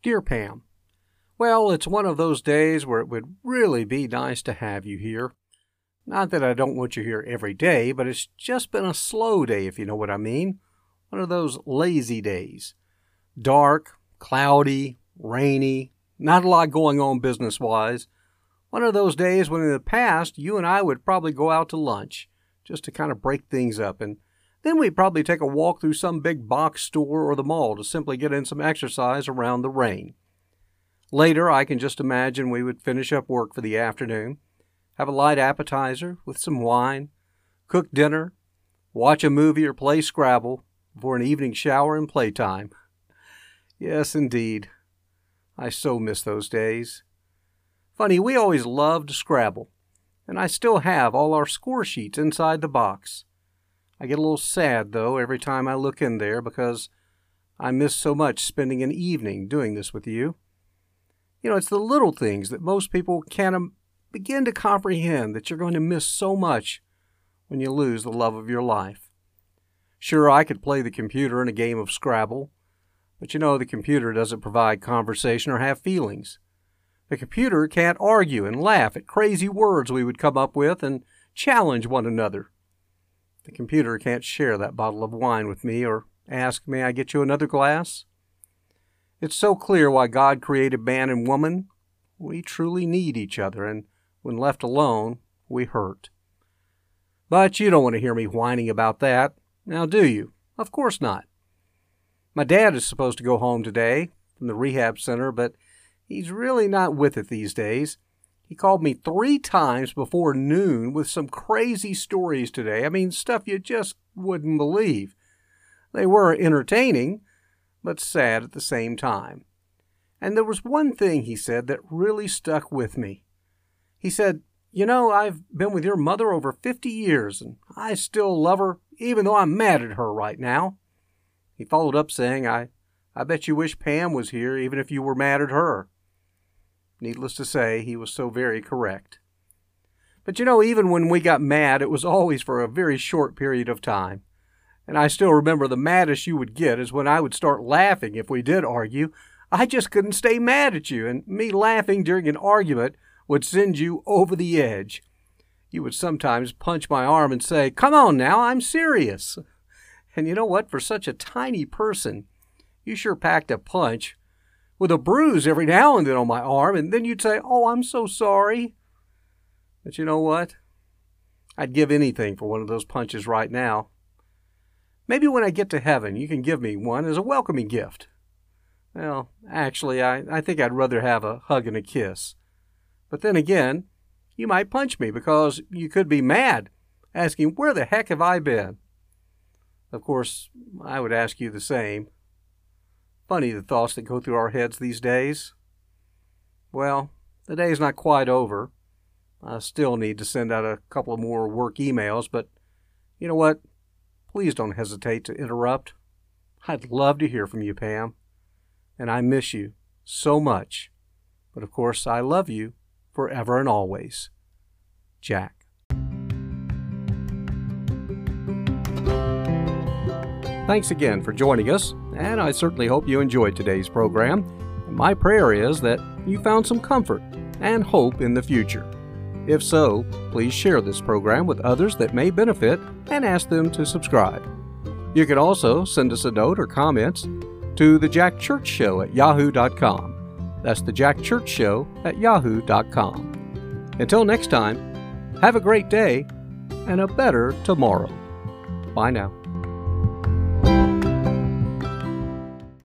Dear Pam, Well, it's one of those days where it would really be nice to have you here. Not that I don't want you here every day, but it's just been a slow day, if you know what I mean. One of those lazy days. Dark, cloudy, rainy, not a lot going on business wise. One of those days when in the past you and I would probably go out to lunch just to kind of break things up and then we'd probably take a walk through some big box store or the mall to simply get in some exercise around the rain. Later, I can just imagine we would finish up work for the afternoon, have a light appetizer with some wine, cook dinner, watch a movie or play Scrabble before an evening shower and playtime. Yes, indeed. I so miss those days. Funny, we always loved Scrabble, and I still have all our score sheets inside the box. I get a little sad, though, every time I look in there because I miss so much spending an evening doing this with you. You know, it's the little things that most people can't um, begin to comprehend that you're going to miss so much when you lose the love of your life. Sure, I could play the computer in a game of Scrabble, but you know the computer doesn't provide conversation or have feelings. The computer can't argue and laugh at crazy words we would come up with and challenge one another. The computer can't share that bottle of wine with me or ask, May I get you another glass? It's so clear why God created man and woman. We truly need each other, and when left alone, we hurt. But you don't want to hear me whining about that, now do you? Of course not. My dad is supposed to go home today from the rehab center, but he's really not with it these days. He called me three times before noon with some crazy stories today. I mean, stuff you just wouldn't believe. They were entertaining, but sad at the same time. And there was one thing he said that really stuck with me. He said, You know, I've been with your mother over 50 years, and I still love her, even though I'm mad at her right now. He followed up saying, I, I bet you wish Pam was here, even if you were mad at her. Needless to say, he was so very correct. But you know, even when we got mad, it was always for a very short period of time. And I still remember the maddest you would get is when I would start laughing if we did argue. I just couldn't stay mad at you, and me laughing during an argument would send you over the edge. You would sometimes punch my arm and say, Come on now, I'm serious. And you know what? For such a tiny person, you sure packed a punch with a bruise every now and then on my arm, and then you'd say, Oh, I'm so sorry. But you know what? I'd give anything for one of those punches right now. Maybe when I get to heaven, you can give me one as a welcoming gift. Well, actually, I, I think I'd rather have a hug and a kiss. But then again, you might punch me because you could be mad, asking, Where the heck have I been? Of course, I would ask you the same. Funny the thoughts that go through our heads these days. Well, the day's not quite over. I still need to send out a couple more work emails, but you know what? Please don't hesitate to interrupt. I'd love to hear from you, Pam. And I miss you so much. But of course, I love you forever and always. Jack. Thanks again for joining us, and I certainly hope you enjoyed today's program. My prayer is that you found some comfort and hope in the future. If so, please share this program with others that may benefit and ask them to subscribe. You can also send us a note or comments to the Jack Church Show at yahoo.com. That's the Jack Church Show at yahoo.com. Until next time, have a great day and a better tomorrow. Bye now.